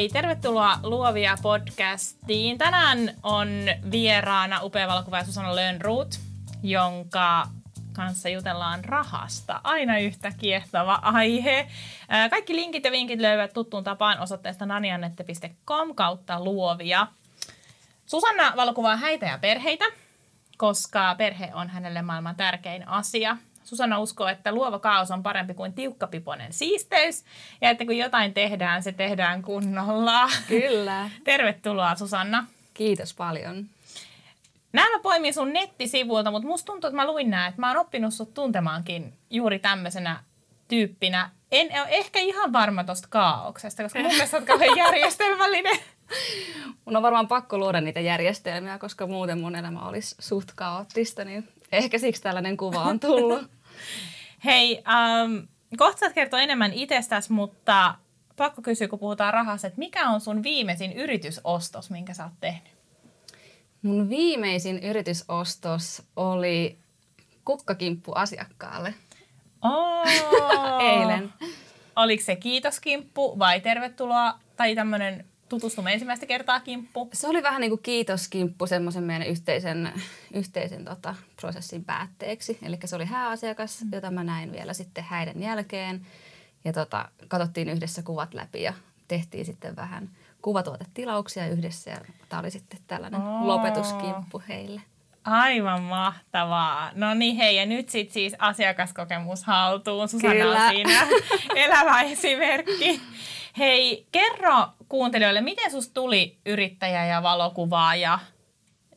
Hei, tervetuloa Luovia podcastiin. Tänään on vieraana upea valokuvaaja Susanna Lönnruut, jonka kanssa jutellaan rahasta. Aina yhtä kiehtova aihe. Kaikki linkit ja vinkit löytyvät tuttuun tapaan osoitteesta naniannette.com kautta luovia. Susanna valokuvaa häitä ja perheitä, koska perhe on hänelle maailman tärkein asia – Susanna uskoo, että luova kaos on parempi kuin tiukkapiponen siisteys ja että kun jotain tehdään, se tehdään kunnolla. Kyllä. Tervetuloa Susanna. Kiitos paljon. Nämä mä poimin sun nettisivuilta, mutta musta tuntuu, että mä luin nämä, että mä oon oppinut sut tuntemaankin juuri tämmöisenä tyyppinä. En ole ehkä ihan varma tosta kaauksesta, koska mun mielestä oot kauhean järjestelmällinen. Mun on varmaan pakko luoda niitä järjestelmiä, koska muuten mun elämä olisi suht kaoottista, niin ehkä siksi tällainen kuva on tullut. Hei, um, kohta saat kertoa enemmän itsestäsi, mutta pakko kysyä, kun puhutaan rahasta, että mikä on sun viimeisin yritysostos, minkä sä oot tehnyt? Mun viimeisin yritysostos oli kukkakimppu asiakkaalle. Oh. Eilen. Oliko se kiitoskimppu vai tervetuloa tai tämmöinen tutustumme ensimmäistä kertaa kimppu? Se oli vähän niin kuin kiitoskimppu semmoisen meidän yhteisen, yhteisen tota, prosessin päätteeksi. Eli se oli hääasiakas, mm. jota mä näin vielä sitten häiden jälkeen. Ja tota, katsottiin yhdessä kuvat läpi ja tehtiin sitten vähän kuvatuotetilauksia yhdessä. Ja tämä oli sitten tällainen oh. lopetuskimppu heille. Aivan mahtavaa. No niin hei, ja nyt sitten siis asiakaskokemus haltuun. Susanna Kyllä. on siinä elävä esimerkki. Hei, kerro kuuntelijoille, miten sus tuli yrittäjä ja valokuvaaja?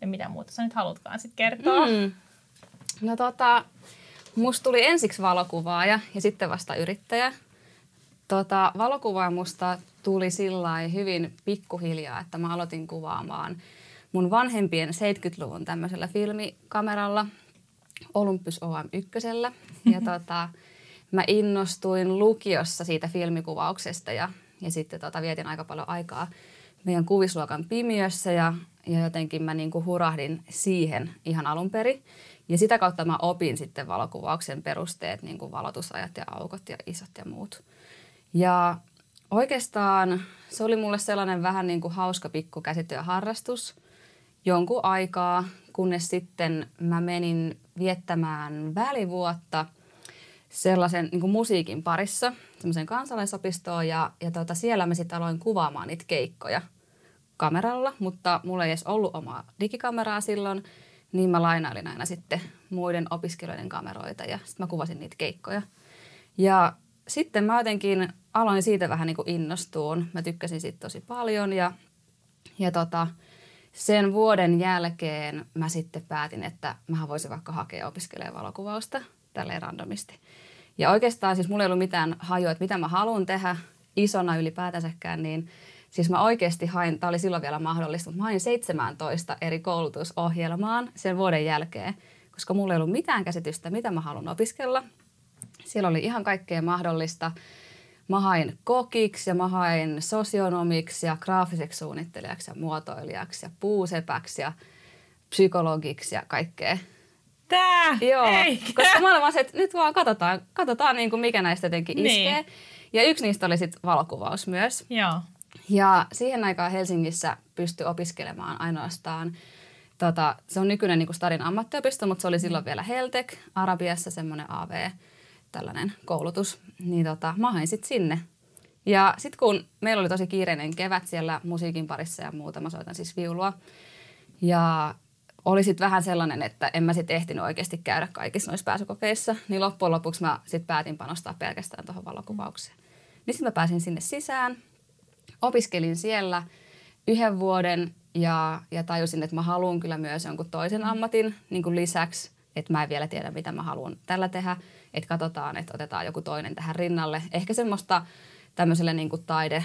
Ja mitä muuta sä nyt halutkaan sitten kertoa? Mm. No tota, musta tuli ensiksi valokuvaaja ja sitten vasta yrittäjä. Tota, valokuvaa musta tuli sillä hyvin pikkuhiljaa, että mä aloitin kuvaamaan mun vanhempien 70-luvun tämmöisellä filmikameralla Olympus OM1. Ja tota, mä innostuin lukiossa siitä filmikuvauksesta ja ja sitten tota, vietin aika paljon aikaa meidän kuvisluokan pimiössä ja, ja jotenkin mä niin kuin hurahdin siihen ihan alun perin. Ja sitä kautta mä opin sitten valokuvauksen perusteet, niin kuin valotusajat ja aukot ja isot ja muut. Ja oikeastaan se oli mulle sellainen vähän niin kuin hauska pikku käsityöharrastus jonkun aikaa, kunnes sitten mä menin viettämään välivuotta – sellaisen niin musiikin parissa, semmoisen kansalaisopistoon ja, ja tota, siellä mä sitten aloin kuvaamaan niitä keikkoja kameralla, mutta mulla ei edes ollut omaa digikameraa silloin, niin mä lainailin aina sitten muiden opiskelijoiden kameroita ja sitten mä kuvasin niitä keikkoja. Ja sitten mä jotenkin aloin siitä vähän niin kuin innostuun. Mä tykkäsin siitä tosi paljon ja, ja tota, sen vuoden jälkeen mä sitten päätin, että mä voisin vaikka hakea opiskelemaan valokuvausta tälleen randomisti. Ja oikeastaan siis mulla ei ollut mitään hajua, että mitä mä haluan tehdä isona ylipäätänsäkään, niin siis mä oikeasti hain, tämä oli silloin vielä mahdollista, mutta mä hain 17 eri koulutusohjelmaan sen vuoden jälkeen, koska mulla ei ollut mitään käsitystä, mitä mä haluan opiskella. Siellä oli ihan kaikkea mahdollista. Mä hain kokiksi ja mä hain sosionomiksi ja graafiseksi suunnittelijaksi ja muotoilijaksi ja puusepäksi ja psykologiksi ja kaikkea. Tää? Joo, Eikä. koska mä olen se, että nyt vaan katsotaan, katsotaan niin kuin mikä näistä jotenkin niin. iskee. Ja yksi niistä oli sitten valokuvaus myös. Joo. Ja siihen aikaan Helsingissä pystyi opiskelemaan ainoastaan, tota, se on nykyinen niin kuin Stadin ammattiopisto, mutta se oli silloin vielä Heltek, Arabiassa semmoinen AV, tällainen koulutus. Niin tota, mä hain sitten sinne. Ja sitten kun meillä oli tosi kiireinen kevät siellä musiikin parissa ja muuta, mä soitan siis viulua. Ja oli sitten vähän sellainen, että en mä sitten ehtinyt oikeasti käydä kaikissa noissa pääsykokeissa, niin loppujen lopuksi mä sitten päätin panostaa pelkästään tuohon valokuvaukseen. Niin sitten mä pääsin sinne sisään, opiskelin siellä yhden vuoden ja, ja tajusin, että mä haluan kyllä myös jonkun toisen ammatin niin kuin lisäksi, että mä en vielä tiedä, mitä mä haluan tällä tehdä, että katsotaan, että otetaan joku toinen tähän rinnalle. Ehkä semmoista tämmöiselle niin kuin taide,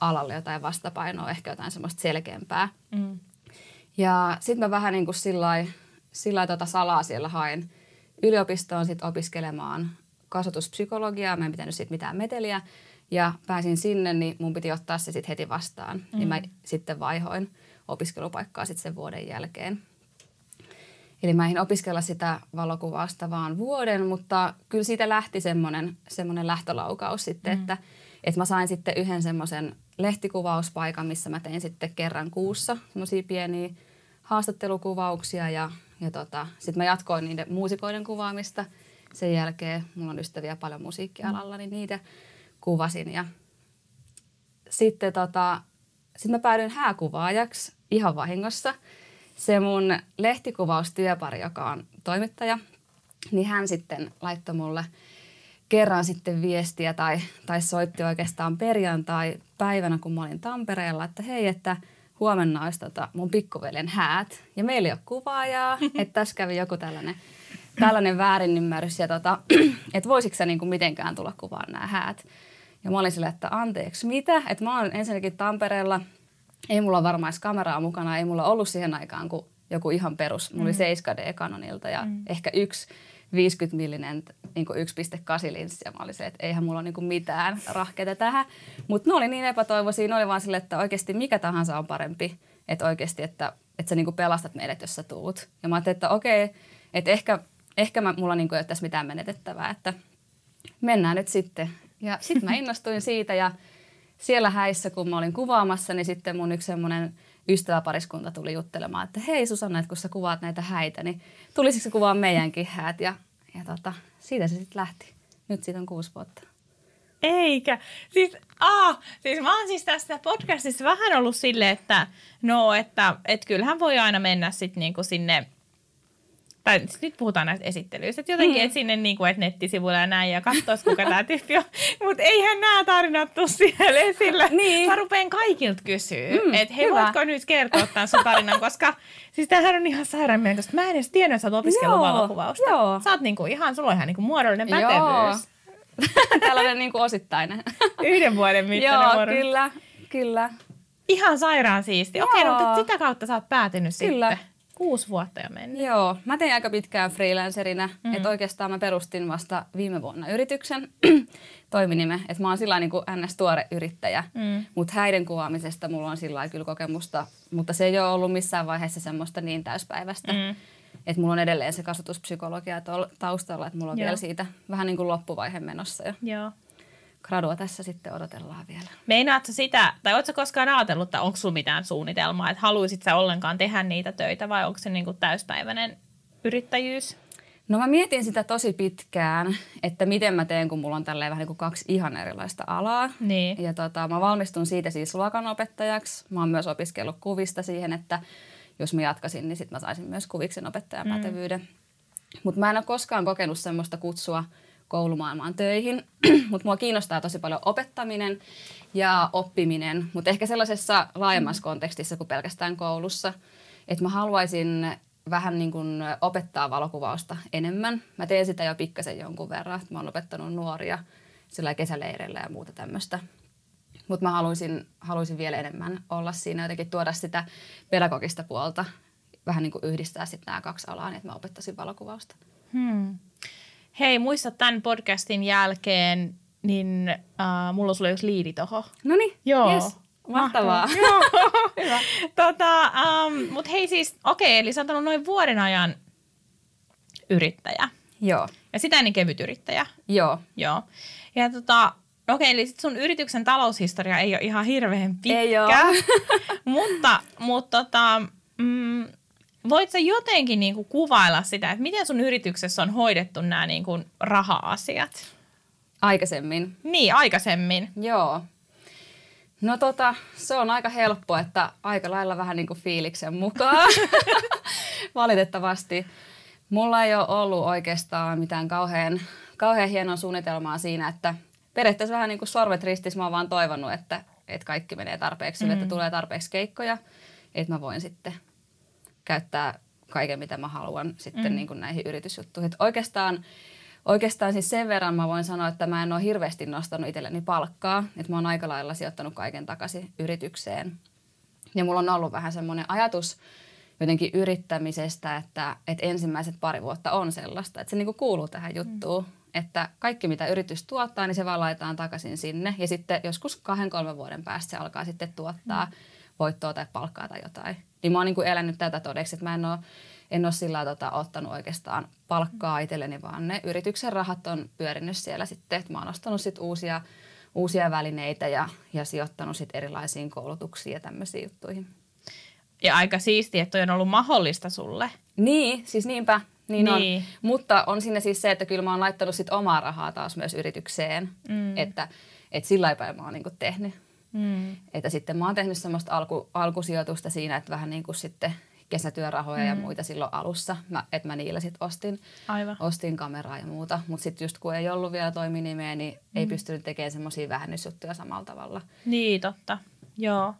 alalle jotain vastapainoa, ehkä jotain semmoista selkeämpää. Mm. Ja sitten mä vähän niin kuin sillä tota salaa siellä hain yliopistoon sit opiskelemaan kasvatuspsykologiaa. Mä en pitänyt siitä mitään meteliä. Ja pääsin sinne, niin mun piti ottaa se sitten heti vastaan. Mm. Niin mä sitten vaihoin opiskelupaikkaa sitten sen vuoden jälkeen. Eli mä en opiskella sitä valokuvausta vaan vuoden, mutta kyllä siitä lähti semmoinen, semmoinen lähtölaukaus sitten, mm. että, että mä sain sitten yhden semmoisen lehtikuvauspaikan, missä mä tein sitten kerran kuussa semmoisia pieniä haastattelukuvauksia ja, ja tota, sitten mä jatkoin niiden muusikoiden kuvaamista. Sen jälkeen mulla on ystäviä paljon musiikkialalla, niin niitä kuvasin ja sitten tota, sit mä päädyin hääkuvaajaksi ihan vahingossa – se mun lehtikuvaustyöpari, joka on toimittaja, niin hän sitten laittoi mulle kerran sitten viestiä tai, tai soitti oikeastaan perjantai-päivänä, kun mä olin Tampereella, että hei, että huomenna olisi tota mun pikkuveljen häät. Ja meillä ei ole kuvaajaa, että tässä kävi joku tällainen, tällainen väärinymmärrys, ja tota, että voisitko sä niinku mitenkään tulla kuvaan nämä häät. Ja mä olin silleen, että anteeksi, mitä? Että mä oon ensinnäkin Tampereella – ei mulla varmaan kameraa mukana, ei mulla ollut siihen aikaan kuin joku ihan perus. Mulla mm. oli 7D Canonilta ja mm. ehkä yksi 50 millinen niin 1.8 linssi. Ja mä olin se, että eihän mulla ole niin mitään rahkeita tähän. Mutta ne oli niin epätoivoisia, ne oli vaan sille, että oikeasti mikä tahansa on parempi. Että oikeasti, että, että sä niin pelastat meidät, jos sä tuut. Ja mä ajattelin, että okei, että ehkä, ehkä mä, mulla niin ei ole tässä mitään menetettävää, että mennään nyt sitten. Ja sitten mä innostuin siitä ja siellä häissä, kun mä olin kuvaamassa, niin sitten mun yksi semmoinen ystäväpariskunta tuli juttelemaan, että hei Susanna, että kun sä kuvaat näitä häitä, niin tulisiko se kuvaa meidänkin häät? Ja, ja tota, siitä se sitten lähti. Nyt siitä on kuusi vuotta. Eikä. Siis, ah, siis mä oon siis tässä podcastissa vähän ollut silleen, että no, että et kyllähän voi aina mennä sitten niinku sinne – tai nyt puhutaan näistä esittelyistä, että jotenkin mm. et sinne niin kuin, että nettisivuilla ja näin ja katsoisi, kuka tämä tyyppi on. Mutta eihän nämä tarinat tule siellä esillä. Niin. Mä rupean kaikilta kysyä, mm, että hei, hyvä. voitko nyt kertoa tämän sun tarinan, koska siis tämähän on ihan sairaan mielenkiintoista. Mä en edes tiennyt, että sä oot opiskellut valokuvausta. Joo. Sä oot niinku ihan, sulla on ihan niinku muodollinen pätevyys. Joo. Tällainen niinku osittainen. Yhden vuoden mittainen Joo, muodon. kyllä, kyllä. Ihan sairaan siisti. Okei, no, mutta sitä kautta sä oot päätynyt kyllä. sitten kuusi vuotta jo mennyt. Joo, mä tein aika pitkään freelancerina, mm. että oikeastaan mä perustin vasta viime vuonna yrityksen toiminime, että mä oon sillä niin kuin ns-tuore yrittäjä, mm. mutta häiden kuvaamisesta mulla on sillä kyllä kokemusta, mutta se ei ole ollut missään vaiheessa semmoista niin täyspäivästä. Mm. Että mulla on edelleen se kasvatuspsykologia taustalla, että mulla on Joo. vielä siitä vähän niin kuin loppuvaihe menossa jo. Joo gradua tässä sitten odotellaan vielä. Meinaatko sitä, tai oletko koskaan ajatellut, että onko sinulla mitään suunnitelmaa, että haluaisit sä ollenkaan tehdä niitä töitä vai onko se niin kuin täyspäiväinen yrittäjyys? No mä mietin sitä tosi pitkään, että miten mä teen, kun mulla on tälleen vähän niin kuin kaksi ihan erilaista alaa. Niin. Ja tota, mä valmistun siitä siis luokanopettajaksi. Mä oon myös opiskellut kuvista siihen, että jos mä jatkasin, niin sit mä saisin myös kuviksen opettajan mm. pätevyyden. Mutta mä en ole koskaan kokenut semmoista kutsua – koulumaailmaan töihin, mutta mua kiinnostaa tosi paljon opettaminen ja oppiminen, mutta ehkä sellaisessa laajemmassa kontekstissa kuin pelkästään koulussa. Että mä haluaisin vähän niin kuin opettaa valokuvausta enemmän. Mä teen sitä jo pikkasen jonkun verran. Mä oon opettanut nuoria sillä kesäleireillä ja muuta tämmöistä. Mutta mä haluaisin, haluaisin vielä enemmän olla siinä, jotenkin tuoda sitä pedagogista puolta, vähän niin kuin yhdistää sitten nämä kaksi alaa, niin että mä opettaisin valokuvausta. Hmm. Hei, muista tämän podcastin jälkeen, niin uh, mulla on sulle yksi liidi toho. No niin, Joo. Yes. Mahtavaa. Hyvä. Tota, um, Mutta hei siis, okei, eli sä oot ollut noin vuoden ajan yrittäjä. Joo. Ja sitä ennen kevyt yrittäjä. Joo. Joo. Ja tota, okei, eli sit sun yrityksen taloushistoria ei ole ihan hirveän pitkä. Ei ole. mutta, mutta tota, mm, voit sä jotenkin niin kuin kuvailla sitä, että miten sun yrityksessä on hoidettu nämä niin kuin raha-asiat? Aikaisemmin. Niin, aikaisemmin. Joo. No tota, se on aika helppo, että aika lailla vähän niin kuin fiiliksen mukaan. Valitettavasti. Mulla ei ole ollut oikeastaan mitään kauhean, kauhean hienoa suunnitelmaa siinä, että periaatteessa vähän niin kuin sorvet ristis, mä oon vaan toivonut, että, että kaikki menee tarpeeksi, mm. että tulee tarpeeksi keikkoja, että mä voin sitten käyttää kaiken, mitä mä haluan sitten mm. niin kuin näihin yritysjuttuihin. Et oikeastaan, Oikeastaan siis sen verran mä voin sanoa, että mä en ole hirveästi nostanut itselleni palkkaa, että mä oon aika lailla sijoittanut kaiken takaisin yritykseen. Ja mulla on ollut vähän semmoinen ajatus jotenkin yrittämisestä, että, että ensimmäiset pari vuotta on sellaista, että se niinku kuuluu tähän juttuun. Mm. Että kaikki mitä yritys tuottaa, niin se vaan laitetaan takaisin sinne. Ja sitten joskus kahden, kolmen vuoden päästä se alkaa sitten tuottaa mm. voittoa tai palkkaa tai jotain. Niin mä oon niinku elänyt tätä todeksi, että mä en ole en ole sillä tota, ottanut oikeastaan palkkaa itselleni, vaan ne yrityksen rahat on pyörinyt siellä sitten. Että mä oon ostanut sit uusia, uusia välineitä ja, ja sijoittanut sit erilaisiin koulutuksiin ja tämmöisiin juttuihin. Ja aika siistiä, että toi on ollut mahdollista sulle. Niin, siis niinpä. Niin, niin. On. Mutta on sinne siis se, että kyllä mä oon laittanut sit omaa rahaa taas myös yritykseen. Mm. Että, että sillä päin mä oon niinku tehnyt. Mm. Että sitten mä oon tehnyt semmoista alku, alkusijoitusta siinä, että vähän niin kuin sitten kesätyörahoja mm. ja muita silloin alussa, mä, että mä niillä sitten ostin, Aivan. ostin kameraa ja muuta. Mutta sitten just kun ei ollut vielä toiminimeä, niin mm. ei pystynyt tekemään semmoisia vähennysjuttuja samalla tavalla. Niin, totta. Joo.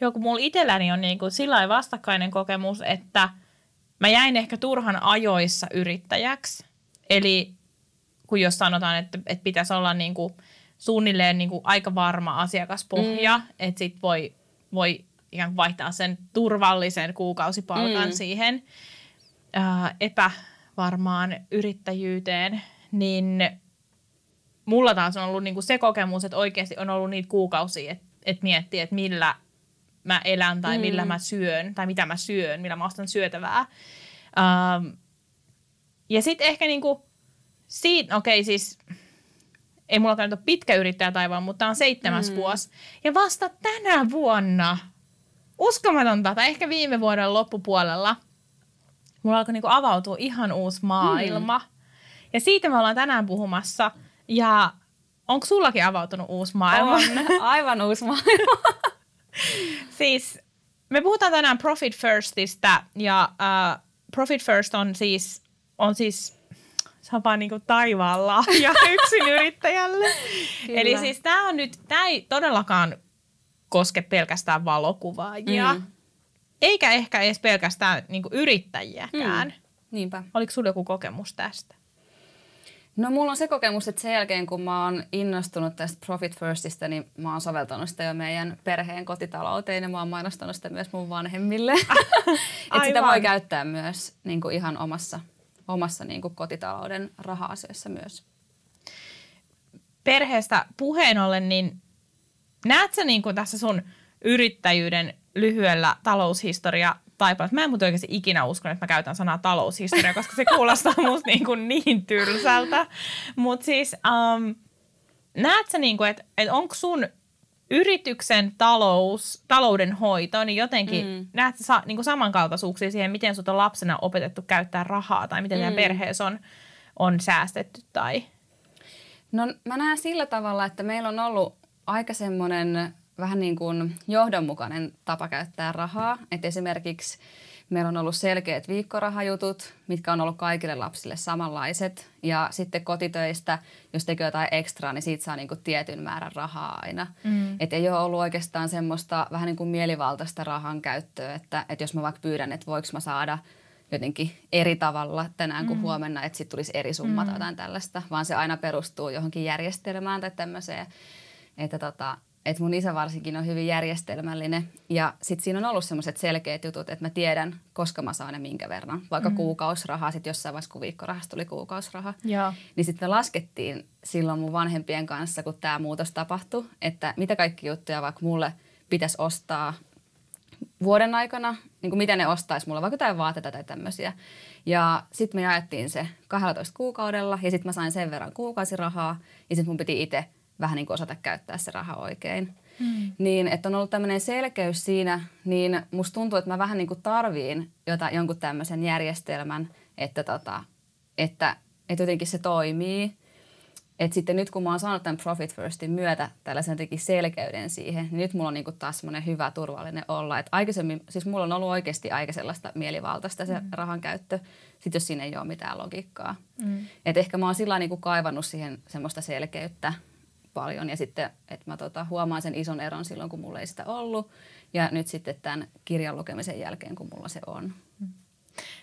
Joo, kun mulla itselläni on niin kuin sillä vastakkainen kokemus, että mä jäin ehkä turhan ajoissa yrittäjäksi. Eli kun jos sanotaan, että, että pitäisi olla niin kuin suunnilleen niin kuin aika varma asiakaspohja, mm. että sit voi, voi ikään kuin vaihtaa sen turvallisen kuukausipalkan mm. siihen ää, epävarmaan yrittäjyyteen, niin mulla taas on ollut niinku se kokemus, että oikeasti on ollut niitä kuukausia, että et miettii, että millä mä elän tai mm. millä mä syön tai mitä mä syön, millä mä ostan syötävää. Ähm, ja sitten ehkä niinku siitä, okei okay, siis ei mulla ole pitkä yrittäjä taivaan, mutta tämä on seitsemäs mm. vuosi. Ja vasta tänä vuonna uskomatonta, tai ehkä viime vuoden loppupuolella, mulla alkoi niinku avautua ihan uusi maailma. Mm. Ja siitä me ollaan tänään puhumassa. Ja onko sullakin avautunut uusi maailma? On, aivan uusi maailma. siis me puhutaan tänään Profit Firstista ja uh, Profit First on siis, on siis se on vaan niinku taivaan lahja yksin yrittäjälle. Eli siis tämä on nyt, tämä ei todellakaan koske pelkästään valokuvaajia. Mm. Eikä ehkä edes pelkästään niin yrittäjiäkään. Mm. Niinpä. Oliko sulla joku kokemus tästä? No mulla on se kokemus, että sen jälkeen kun mä oon innostunut tästä Profit Firstista, niin mä oon soveltanut sitä jo meidän perheen kotitalouteen ja mä oon mainostanut sitä myös mun vanhemmille. että sitä voi käyttää myös niin kuin ihan omassa, omassa niin kuin kotitalouden raha-asioissa myös. Perheestä puheen ollen, niin näetkö niin kuin tässä sun yrittäjyyden lyhyellä taloushistoria taipaleella? Mä en muuten oikeasti ikinä uskon, että mä käytän sanaa taloushistoria, koska se kuulostaa musta niin, kuin niin tylsältä. Mutta siis um, näetkö, niin kuin, että, että onko sun yrityksen talous, taloudenhoito, niin jotenkin mm. näet sa, niin kuin samankaltaisuuksia siihen, miten sut on lapsena opetettu käyttää rahaa tai miten mm. perheessä on, on säästetty tai... No mä näen sillä tavalla, että meillä on ollut aika semmoinen vähän niin kuin johdonmukainen tapa käyttää rahaa. Et esimerkiksi meillä on ollut selkeät viikkorahajutut, mitkä on ollut kaikille lapsille samanlaiset. Ja sitten kotitöistä, jos tekee jotain ekstraa, niin siitä saa niin kuin tietyn määrän rahaa aina. Mm. Et ei ole ollut oikeastaan semmoista vähän niin kuin mielivaltaista rahan käyttöä, että, että jos mä vaikka pyydän, että voiko mä saada jotenkin eri tavalla tänään kuin mm. huomenna, että sitten tulisi eri summa mm. tai jotain tällaista, vaan se aina perustuu johonkin järjestelmään tai tämmöiseen että tota, et mun isä varsinkin on hyvin järjestelmällinen. Ja sitten siinä on ollut semmoiset selkeät jutut, että mä tiedän, koska mä saan ne minkä verran. Vaikka mm. kuukausrahaa, sitten jossain vaiheessa kun viikkorahasta tuli kuukausraha. Ja. Niin sitten me laskettiin silloin mun vanhempien kanssa, kun tämä muutos tapahtui, että mitä kaikki juttuja vaikka mulle pitäisi ostaa vuoden aikana, niin kuin mitä ne ostaisi mulle, vaikka jotain vaatteita tai tämmöisiä. Ja sitten me jaettiin se 12 kuukaudella ja sitten mä sain sen verran kuukausirahaa ja sitten mun piti itse vähän niin kuin osata käyttää se raha oikein. Mm. Niin, että on ollut tämmöinen selkeys siinä, niin musta tuntuu, että mä vähän niin kuin tarviin jota, jonkun tämmöisen järjestelmän, että, tota, että, että jotenkin se toimii. että sitten nyt kun mä oon saanut tämän Profit Firstin myötä tällaisen jotenkin selkeyden siihen, niin nyt mulla on niin kuin taas semmoinen hyvä turvallinen olla. Että aikaisemmin, siis mulla on ollut oikeasti aika sellaista mielivaltaista se mm. rahan käyttö, sit jos siinä ei ole mitään logiikkaa. Mm. Että ehkä mä oon sillä niin kuin kaivannut siihen semmoista selkeyttä, paljon ja sitten, että mä tota, huomaan sen ison eron silloin, kun mulla ei sitä ollut ja nyt sitten tämän kirjan lukemisen jälkeen, kun mulla se on.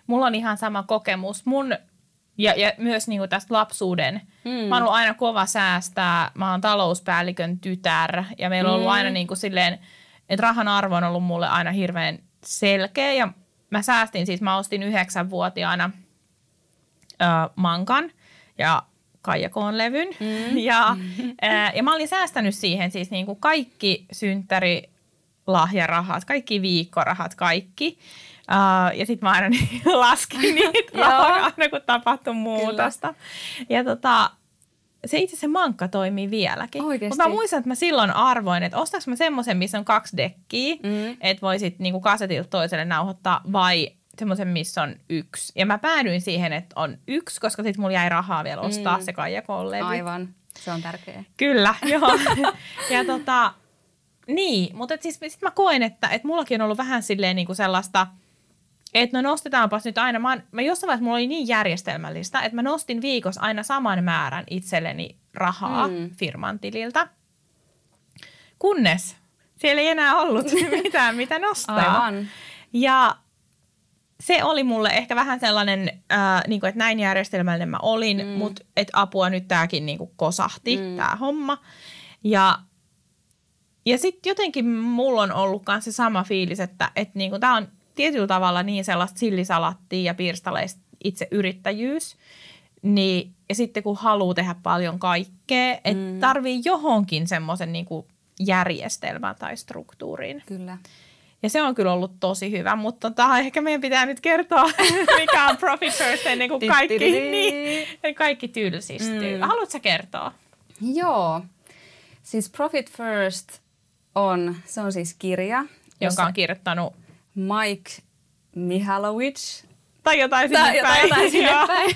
Mulla on ihan sama kokemus. Mun ja, ja myös niin kuin tästä lapsuuden. Mm. Mä oon ollut aina kova säästää. Mä oon talouspäällikön tytär ja meillä on ollut mm. aina niin kuin silleen, että rahan arvo on ollut mulle aina hirveän selkeä. Ja mä säästin siis, mä ostin yhdeksänvuotiaana ö, mankan ja Kaijakoon levyn. Mm. Ja, ää, ja mä olin säästänyt siihen siis niin kuin kaikki synttäri lahjarahat, kaikki viikkorahat, kaikki. Uh, ja sitten mä aina niin laskin niitä rahoja aina, kun tapahtui muutosta. Ja tota, se itse se mankka toimii vieläkin. Mutta mä muistan, että mä silloin arvoin, että ostaks mä semmoisen, missä on kaksi dekkiä, mm. että voisit niinku kasetilta toiselle nauhoittaa, vai semmoisen, missä on yksi. Ja mä päädyin siihen, että on yksi, koska sitten mulla jäi rahaa vielä ostaa mm. se Kaijakoon Aivan, se on tärkeä. Kyllä, joo. ja tota, niin, mutta siis sit mä koen, että, että mullakin on ollut vähän silleen niinku sellaista – että no nostetaanpas nyt aina, mä, mä jossain vaiheessa mulla oli niin järjestelmällistä, että mä nostin viikossa aina saman määrän itselleni rahaa mm. firman tililtä. Kunnes siellä ei enää ollut mitään, mitä nostaa. Aivan. Ja se oli mulle ehkä vähän sellainen, äh, niin kuin, että näin järjestelmällinen mä olin, mm. mutta että apua nyt tämäkin niin kuin kosahti, mm. tämä homma. Ja, ja sitten jotenkin mulla on ollut myös se sama fiilis, että, että niin tämä on tietyllä tavalla niin sellaista sillisalattia ja pirstaleista itse yrittäjyys, niin, ja sitten kun haluaa tehdä paljon kaikkea, että mm. tarvii johonkin semmoisen niin järjestelmän tai struktuuriin. Kyllä. Ja se on kyllä ollut tosi hyvä, mutta tota, ehkä meidän pitää nyt kertoa, mikä on Profit First ennen kuin kaikki, niin, kaikki tylsistyy. Mm. Haluatko kertoa? Joo. Siis Profit First on, se on siis kirja. Jonka on kirjoittanut Mike Mihalovic. Tai jotain sinne tai, päin. Jotain sinne päin.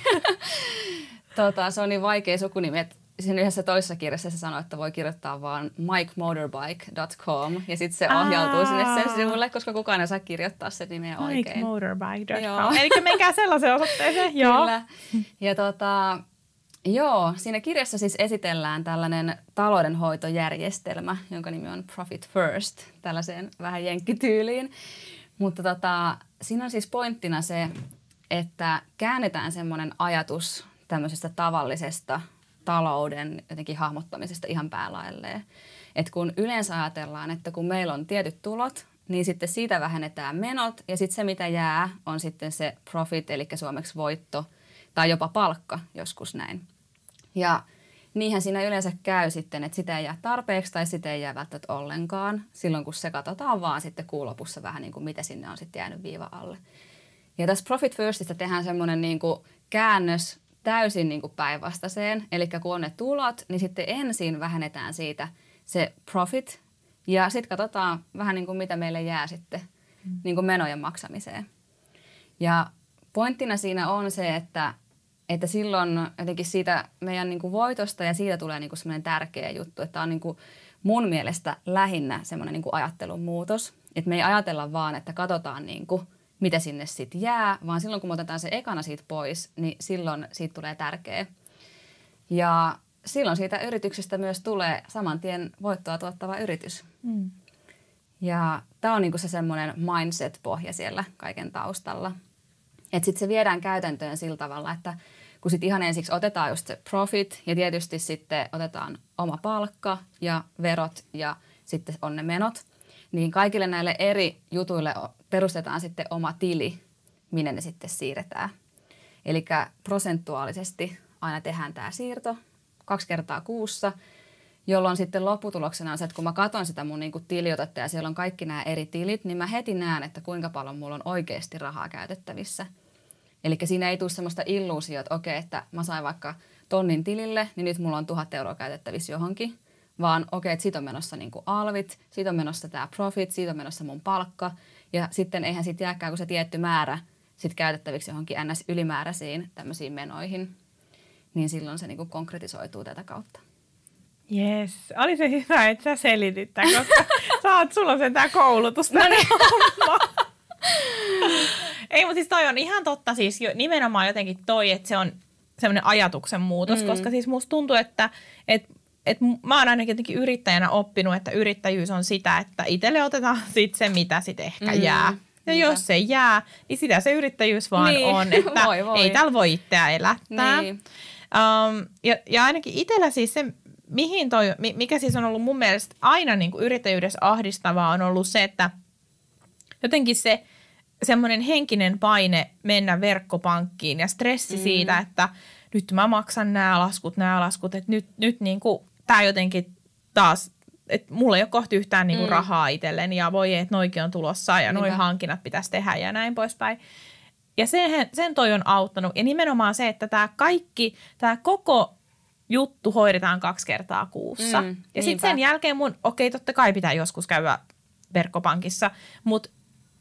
tota, se on niin vaikea sukunimi, siinä yhdessä toisessa kirjassa se sanoi, että voi kirjoittaa vaan mikemotorbike.com ja sitten se ohjautuu Aa. sinne sen sivulle, koska kukaan ei osaa kirjoittaa se nimeä oikein. Mikemotorbike.com. Eli menkää sellaisen osoitteeseen. Joo. Kyllä. Ja tota, Joo, siinä kirjassa siis esitellään tällainen taloudenhoitojärjestelmä, jonka nimi on Profit First, tällaiseen vähän jenkkityyliin. Mutta tota, siinä on siis pointtina se, että käännetään semmoinen ajatus tämmöisestä tavallisesta talouden jotenkin hahmottamisesta ihan päälailleen. Että kun yleensä ajatellaan, että kun meillä on tietyt tulot, niin sitten siitä vähennetään menot ja sitten se mitä jää on sitten se profit, eli suomeksi voitto tai jopa palkka joskus näin. Ja niinhän siinä yleensä käy sitten, että sitä ei jää tarpeeksi tai sitä ei jää välttämättä ollenkaan silloin, kun se katsotaan vaan sitten kuun lopussa vähän niin kuin mitä sinne on sitten jäänyt viiva alle. Ja tässä Profit Firstistä tehdään semmoinen niin kuin käännös täysin niin kuin päinvastaiseen. Eli kun on ne tulot, niin sitten ensin vähennetään siitä se profit ja sitten katsotaan vähän niin kuin mitä meille jää sitten mm. niin kuin menojen maksamiseen. Ja pointtina siinä on se, että että silloin jotenkin siitä meidän niin kuin voitosta ja siitä tulee niin kuin semmoinen tärkeä juttu, että on niin kuin mun mielestä lähinnä semmoinen niin kuin ajattelun muutos. Että me ei ajatella vaan, että katsotaan niin kuin, mitä sinne sitten jää, vaan silloin kun me otetaan se ekana siitä pois, niin silloin siitä tulee tärkeä. Ja silloin siitä yrityksestä myös tulee saman tien voittoa tuottava yritys. Mm. Ja tämä on niinku se semmoinen mindset-pohja siellä kaiken taustalla. Että sitten se viedään käytäntöön sillä tavalla, että kun sitten ihan ensiksi otetaan just se profit ja tietysti sitten otetaan oma palkka ja verot ja sitten on ne menot, niin kaikille näille eri jutuille perustetaan sitten oma tili, minne ne sitten siirretään. Eli prosentuaalisesti aina tehdään tämä siirto kaksi kertaa kuussa, jolloin sitten lopputuloksena on se, että kun mä katson sitä mun niinku tiliotetta ja siellä on kaikki nämä eri tilit, niin mä heti näen, että kuinka paljon mulla on oikeasti rahaa käytettävissä – Eli siinä ei tule sellaista illuusiota, että okei, että mä sain vaikka tonnin tilille, niin nyt mulla on tuhat euroa käytettävissä johonkin. Vaan okei, että siitä on menossa niin alvit, siitä on menossa tämä profit, siitä on menossa mun palkka. Ja sitten eihän siitä jääkään kuin se tietty määrä sit käytettäviksi johonkin ns. ylimääräisiin tämmöisiin menoihin. Niin silloin se niin kuin konkretisoituu tätä kautta. Yes, oli se hyvä, että sä selitit tämän, koska saat, sulla on tämä koulutus. No niin. Ei, mutta siis toi on ihan totta siis jo, nimenomaan jotenkin toi, että se on semmoinen ajatuksen muutos, mm. koska siis musta tuntuu, että et, et mä oon ainakin jotenkin yrittäjänä oppinut, että yrittäjyys on sitä, että itselle otetaan sit se, mitä sit ehkä mm. jää. Ja Niinpä. jos se jää, niin sitä se yrittäjyys vaan Niin, on, että voi, voi. ei täällä voi itseä elättää. Niin. Um, ja, ja ainakin itsellä siis se, mihin toi, mi- mikä siis on ollut mun mielestä aina niin kuin yrittäjyydessä ahdistavaa, on ollut se, että jotenkin se semmoinen henkinen paine mennä verkkopankkiin ja stressi mm. siitä, että nyt mä maksan nämä laskut, nämä laskut, että nyt, nyt niin kuin, tämä jotenkin taas, että mulla ei ole kohta yhtään niin kuin mm. rahaa itselleni ja voi, että noikin on tulossa ja noin hankinnat pitäisi tehdä ja näin poispäin. Ja sen, sen toi on auttanut. Ja nimenomaan se, että tämä kaikki, tämä koko juttu hoidetaan kaksi kertaa kuussa. Mm, ja sitten sen jälkeen mun, okei, totta kai pitää joskus käydä verkkopankissa, mutta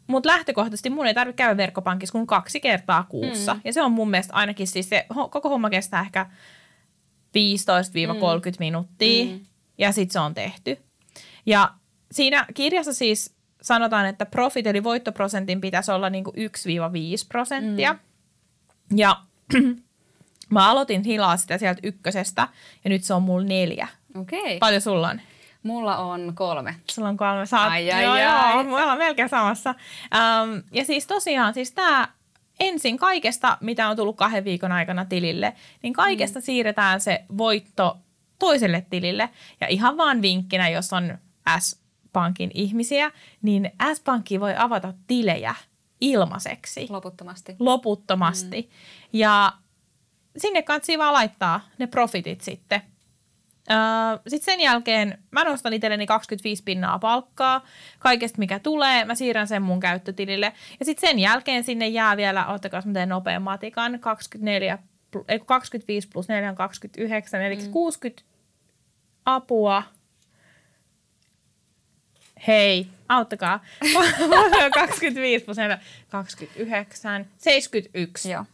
mut lähtökohtaisesti mun ei tarvitse käydä verkkopankissa kuin kaksi kertaa kuussa. Mm. Ja se on mun mielestä ainakin siis se, koko homma kestää ehkä 15-30 minuuttia Mm. ja sitten se on tehty. Ja siinä kirjassa siis sanotaan, että profit eli voittoprosentin pitäisi olla niinku 1-5 prosenttia. Mm. Ja mä aloitin hilaa sitä sieltä ykkösestä ja nyt se on mulla neljä. Okei. Paljon sulla on? Mulla on kolme. Sulla on kolme. Saat, Ai, ai, joo, ai. joo, me ollaan melkein samassa. Um, ja siis tosiaan, siis tämä ensin kaikesta, mitä on tullut kahden viikon aikana tilille, niin kaikesta mm. siirretään se voitto toiselle tilille. Ja ihan vaan vinkkinä, jos on S-Pankin ihmisiä, niin S-Pankki voi avata tilejä ilmaiseksi Loputtomasti. loputtomasti. Mm. Ja sinne kannattaa vaan laittaa ne profitit sitten. Sitten sen jälkeen mä nostan itselleni 25 pinnaa palkkaa kaikesta, mikä tulee. Mä siirrän sen mun käyttötilille. Ja sitten sen jälkeen sinne jää vielä, ottakaa mä teen nopean matikan, 24, pl- ei, kun 25 plus 4 on 29, eli mm. 60 apua. Hei, auttakaa. Mulla on 25 plus 4, 29, 71 Joo.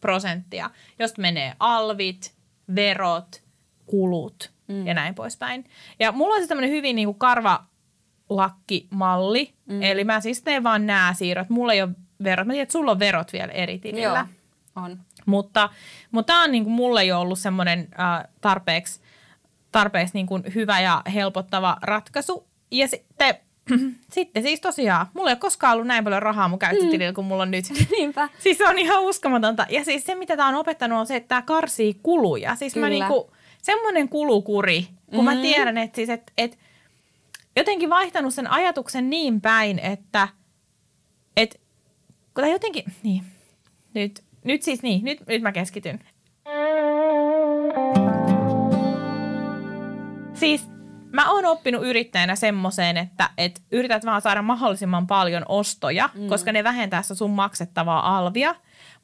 prosenttia, josta menee alvit, verot, kulut mm. ja näin poispäin. Ja mulla on siis tämmöinen hyvin niin kuin karvalakkimalli, mm. eli mä siis teen vaan nämä siirrot. Mulla ei ole verot. Mä tiedän, että sulla on verot vielä eri tilillä. Joo. On. Mutta, mutta tämä on niin kuin mulle jo ollut semmoinen äh, tarpeeksi, tarpeeksi niin kuin hyvä ja helpottava ratkaisu. Ja sitten, sitten siis tosiaan, mulla ei ole koskaan ollut näin paljon rahaa mun käyttötilillä kuin mulla on nyt. Niinpä. Siis se on ihan uskomatonta. Ja siis se, mitä tämä on opettanut, on se, että tämä karsii kuluja. Siis mä Kyllä. niinku, semmoinen kulukuri, kun mä tiedän, että siis, et, et, jotenkin vaihtanut sen ajatuksen niin päin, että et, kun tää jotenkin, niin, nyt, nyt siis niin, nyt, nyt mä keskityn. Siis mä oon oppinut yrittäjänä semmoiseen, että et yrität vaan saada mahdollisimman paljon ostoja, mm. koska ne vähentää sun maksettavaa alvia.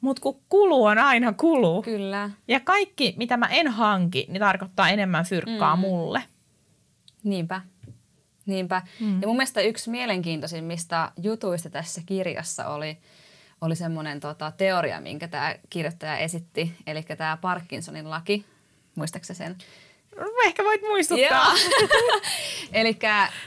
Mutta kun kulu on aina kulu. Kyllä. Ja kaikki, mitä mä en hanki, niin tarkoittaa enemmän fyrkkaa mm. mulle. Niinpä. Niinpä. Mm. Ja mun mielestä yksi mielenkiintoisimmista jutuista tässä kirjassa oli, oli semmoinen tota, teoria, minkä tämä kirjoittaja esitti, eli tämä Parkinsonin laki. Muistaaksä sen? Ehkä voit muistuttaa. Eli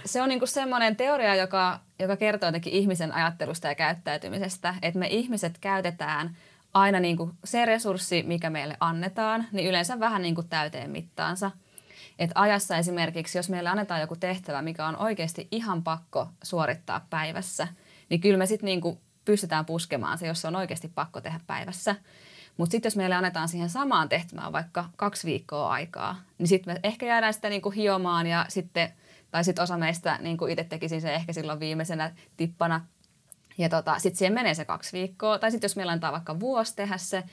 se on niinku semmoinen teoria, joka, joka kertoo jotenkin ihmisen ajattelusta ja käyttäytymisestä, että me ihmiset käytetään aina niinku se resurssi, mikä meille annetaan, niin yleensä vähän niinku täyteen mittaansa. Et ajassa esimerkiksi, jos meille annetaan joku tehtävä, mikä on oikeasti ihan pakko suorittaa päivässä, niin kyllä me sitten niinku pystytään puskemaan se, jos se on oikeasti pakko tehdä päivässä. Mutta sitten jos meille annetaan siihen samaan tehtävään vaikka kaksi viikkoa aikaa, niin sitten me ehkä jäädään sitä niinku hiomaan ja sitten, tai sitten osa meistä niinku itse tekisi se ehkä silloin viimeisenä tippana. Ja tota, sitten siihen menee se kaksi viikkoa. Tai sitten jos meillä annetaan vaikka vuosi tehdä se,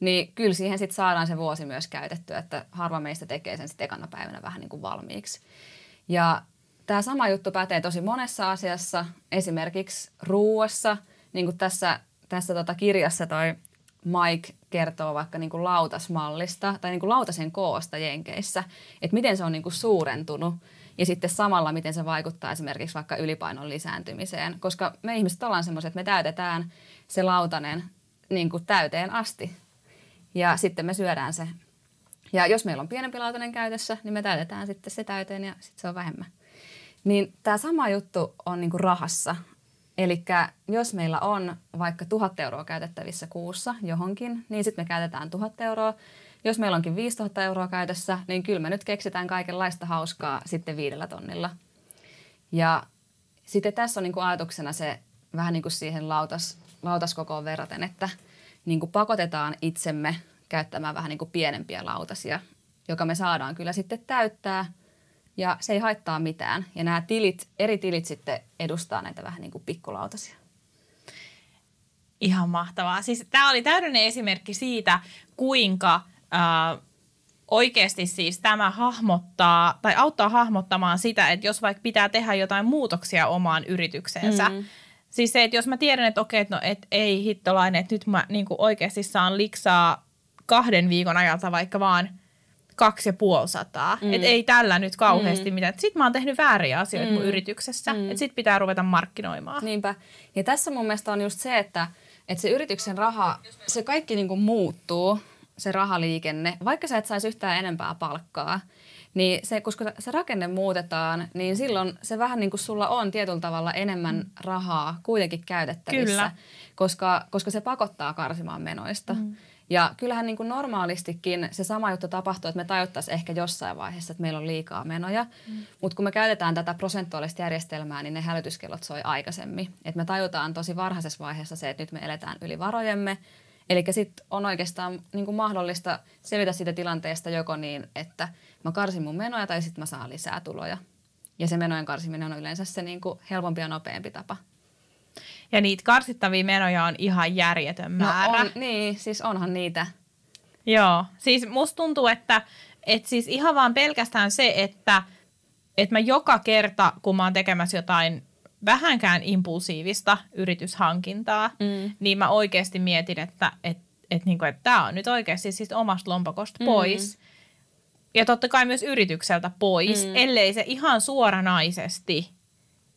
niin kyllä siihen sitten saadaan se vuosi myös käytettyä, että harva meistä tekee sen sitten ekana päivänä vähän niin kuin valmiiksi. Ja tämä sama juttu pätee tosi monessa asiassa, esimerkiksi ruuassa, niin kuin tässä, tässä tota kirjassa toi Mike kertoo vaikka niin kuin lautasmallista tai niin kuin lautasen koosta Jenkeissä, että miten se on niin kuin suurentunut ja sitten samalla miten se vaikuttaa esimerkiksi vaikka ylipainon lisääntymiseen, koska me ihmiset ollaan semmoiset, että me täytetään se lautanen niin kuin täyteen asti ja sitten me syödään se. Ja jos meillä on pienempi lautanen käytössä, niin me täytetään sitten se täyteen ja sitten se on vähemmän. Niin tämä sama juttu on niinku rahassa. Eli jos meillä on vaikka tuhat euroa käytettävissä kuussa johonkin, niin sitten me käytetään tuhat euroa. Jos meillä onkin 5000 euroa käytössä, niin kyllä me nyt keksitään kaikenlaista hauskaa sitten viidellä tonnilla. Ja sitten tässä on niinku ajatuksena se vähän niin kuin siihen lautas, lautaskokoon verraten, että niin kuin pakotetaan itsemme käyttämään vähän niin kuin pienempiä lautasia, joka me saadaan kyllä sitten täyttää ja se ei haittaa mitään. Ja nämä tilit, eri tilit sitten edustaa näitä vähän niin kuin pikkulautasia. Ihan mahtavaa. Siis tämä oli täydellinen esimerkki siitä, kuinka äh, oikeasti siis tämä hahmottaa tai auttaa hahmottamaan sitä, että jos vaikka pitää tehdä jotain muutoksia omaan yritykseensä, mm. Siis se, että jos mä tiedän, että okei, että no, et ei hittolainen, että nyt mä niin oikeasti saan liksaa kahden viikon ajalta vaikka vaan kaksi ja puoli sataa. Mm. Että ei tällä nyt kauheasti mm. mitään. Sitten mä oon tehnyt vääriä asioita mm. mun yrityksessä. Mm. Että sit pitää ruveta markkinoimaan. Niinpä. Ja tässä mun mielestä on just se, että, että se yrityksen raha, se kaikki niin kuin muuttuu, se rahaliikenne, vaikka sä et saisi yhtään enempää palkkaa. Niin se, koska se rakenne muutetaan, niin silloin se vähän niin kuin sulla on tietyllä tavalla enemmän mm. rahaa kuitenkin käytettävissä. Kyllä. Koska, koska se pakottaa karsimaan menoista. Mm. Ja kyllähän niin kuin normaalistikin se sama juttu tapahtuu, että me tajuttaisiin ehkä jossain vaiheessa, että meillä on liikaa menoja. Mm. Mutta kun me käytetään tätä prosentuaalista järjestelmää, niin ne hälytyskellot soi aikaisemmin. Et me tajutaan tosi varhaisessa vaiheessa se, että nyt me eletään yli varojemme. Eli sitten on oikeastaan niin kuin mahdollista selvitä siitä tilanteesta joko niin, että mä karsin mun menoja tai sitten mä saan lisää tuloja. Ja se menojen karsiminen on yleensä se niin kuin helpompi ja nopeampi tapa. Ja niitä karsittavia menoja on ihan järjetön määrä. No on, niin, siis onhan niitä. Joo, siis musta tuntuu, että, että siis ihan vaan pelkästään se, että, että mä joka kerta, kun mä oon tekemässä jotain vähänkään impulsiivista yrityshankintaa, mm. niin mä oikeasti mietin, että et, et niinku, että tämä on nyt oikeasti siis omasta lompakosta mm. pois. Ja totta kai myös yritykseltä pois, mm. ellei se ihan suoranaisesti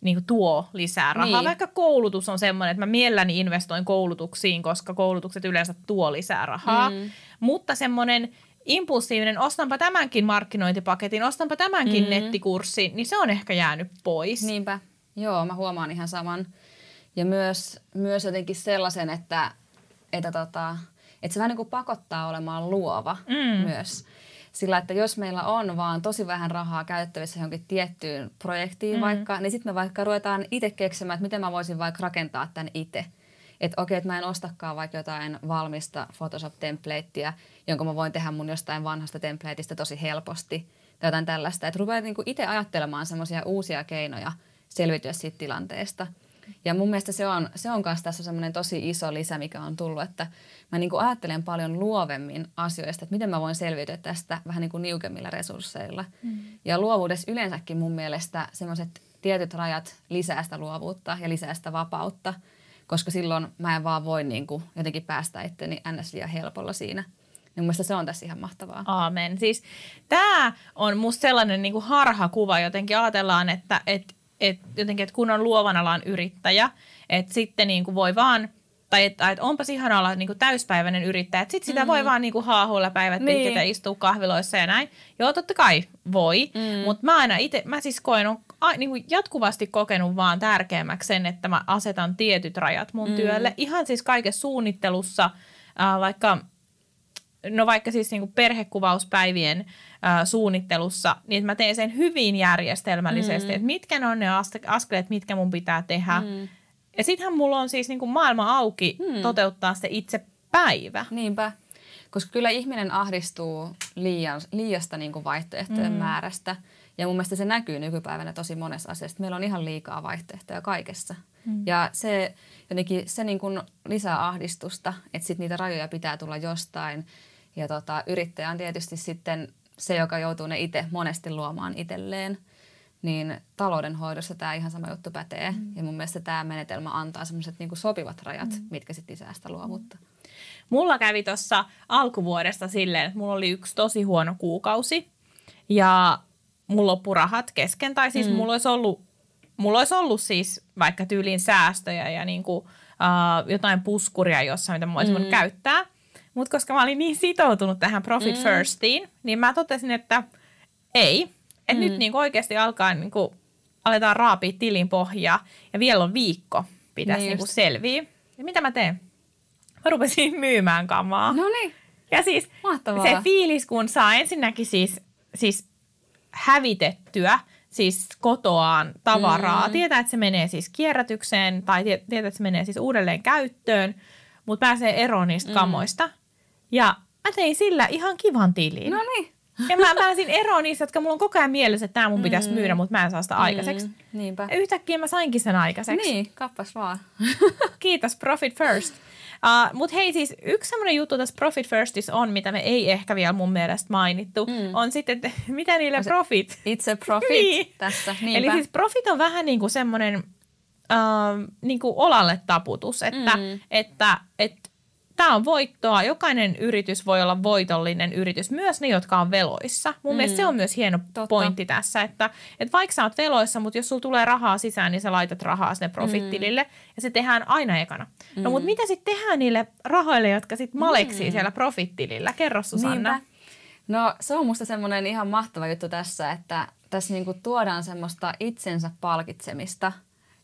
niin kuin tuo lisää rahaa. Niin. Vaikka koulutus on semmoinen, että mä mielelläni investoin koulutuksiin, koska koulutukset yleensä tuo lisää rahaa. Mm. Mutta semmoinen impulsiivinen, ostanpa tämänkin markkinointipaketin, ostanpa tämänkin mm. nettikurssin, niin se on ehkä jäänyt pois. Niinpä. Joo, mä huomaan ihan saman. Ja myös, myös jotenkin sellaisen, että, että, tota, että se vähän niin kuin pakottaa olemaan luova mm. myös. Sillä, että jos meillä on vaan tosi vähän rahaa käytettävissä johonkin tiettyyn projektiin mm. vaikka, niin sitten me vaikka ruvetaan itse keksimään, että miten mä voisin vaikka rakentaa tämän itse. Että okei, että mä en ostakaan vaikka jotain valmista Photoshop-templateä, jonka mä voin tehdä mun jostain vanhasta templateista tosi helposti tai jotain tällaista. Että rupeat niinku itse ajattelemaan semmoisia uusia keinoja selviytyä siitä tilanteesta – ja mun mielestä se on, se on kanssa tässä semmoinen tosi iso lisä, mikä on tullut, että mä niin kuin ajattelen paljon luovemmin asioista, että miten mä voin selviytyä tästä vähän niin kuin niukemmilla resursseilla. Mm. Ja luovuudessa yleensäkin mun mielestä semmoiset tietyt rajat lisää sitä luovuutta ja lisää sitä vapautta, koska silloin mä en vaan voi niin kuin jotenkin päästä itteni ns. liian helpolla siinä. Niin mielestäni se on tässä ihan mahtavaa. Aamen. Siis tämä on musta sellainen niin kuin harhakuva. Jotenkin ajatellaan, että, että et jotenkin, että kun on luovan alan yrittäjä, että sitten niin kuin voi vaan tai että, että onpas ihana olla niin kuin täyspäiväinen yrittäjä, että sitten sitä mm. voi vaan niin kuin haahuilla päivät niin. pitkät ja istua kahviloissa ja näin. Joo, totta kai voi, mm. mutta mä aina itse, mä siis koen, on a, niin kuin jatkuvasti kokenut vaan tärkeämmäksi sen, että mä asetan tietyt rajat mun mm. työlle. Ihan siis kaikessa suunnittelussa, äh, vaikka no vaikka siis niin kuin perhekuvauspäivien äh, suunnittelussa, niin että mä teen sen hyvin järjestelmällisesti, mm. että mitkä on ne askeleet, mitkä mun pitää tehdä. Mm. Ja sittenhän mulla on siis niin kuin maailma auki mm. toteuttaa se itse päivä. Niinpä, koska kyllä ihminen ahdistuu liian, liiasta niin kuin vaihtoehtojen mm. määrästä. Ja mun mielestä se näkyy nykypäivänä tosi monessa asiassa. Meillä on ihan liikaa vaihtoehtoja kaikessa. Mm. Ja se jotenkin se niin kuin lisää ahdistusta, että sit niitä rajoja pitää tulla jostain. Ja tota, yrittäjä on tietysti sitten se, joka joutuu ne itse monesti luomaan itselleen. Niin taloudenhoidossa tämä ihan sama juttu pätee. Mm. Ja mun mielestä tämä menetelmä antaa semmoiset niinku sopivat rajat, mm. mitkä sitten lisää sitä luovuutta. Mulla kävi tuossa alkuvuodesta silleen, että mulla oli yksi tosi huono kuukausi. Ja mulla loppui rahat kesken. Tai siis mm. mulla, olisi ollut, mulla olisi ollut siis vaikka tyyliin säästöjä ja niinku, uh, jotain puskuria jossain, mitä mä olisin mm. käyttää. Mutta koska mä olin niin sitoutunut tähän Profit mm. Firstiin, niin mä totesin, että ei. Että mm. nyt niin oikeasti alkaa, niin kuin, aletaan raapia tilin pohjaa ja vielä on viikko pitäisi niin niin selviä. Ja mitä mä teen? Mä rupesin myymään kamaa. No niin. Ja siis Mahtavaa. se fiilis, kun saa ensinnäkin siis, siis hävitettyä siis kotoaan tavaraa. Mm. Tietää, että se menee siis kierrätykseen tai tietää, että se menee siis uudelleen käyttöön, mutta pääsee eroon niistä mm. kamoista. Ja mä tein sillä ihan kivan tilin. No niin. Ja mä pääsin eroon niistä, jotka mulla on koko ajan mielessä, että tämä mun pitäisi mm. myydä, mutta mä en saa sitä aikaiseksi. Mm, niinpä. Ja yhtäkkiä mä sainkin sen aikaiseksi. Niin, kappas vaan. Kiitos, profit first. Uh, Mutta hei siis yksi semmoinen juttu tässä Profit Firstissa on, mitä me ei ehkä vielä mun mielestä mainittu, mm. on sitten, että mitä niille no profit? Itse profit niin. tässä, niinpä. Eli siis profit on vähän niin kuin semmoinen uh, niin kuin olalle taputus, että, mm. että, että tämä on voittoa. Jokainen yritys voi olla voitollinen yritys, myös ne, jotka on veloissa. Mun mm. mielestä se on myös hieno Totta. pointti tässä, että, että vaikka sä oot veloissa, mutta jos sulla tulee rahaa sisään, niin sä laitat rahaa sinne profittilille mm. ja se tehdään aina ekana. No, mm. No mutta mitä sitten tehdään niille rahoille, jotka sitten maleksii mm. siellä profittilillä? Kerro Susanna. Niinpä. No se on musta semmoinen ihan mahtava juttu tässä, että tässä niinku tuodaan semmoista itsensä palkitsemista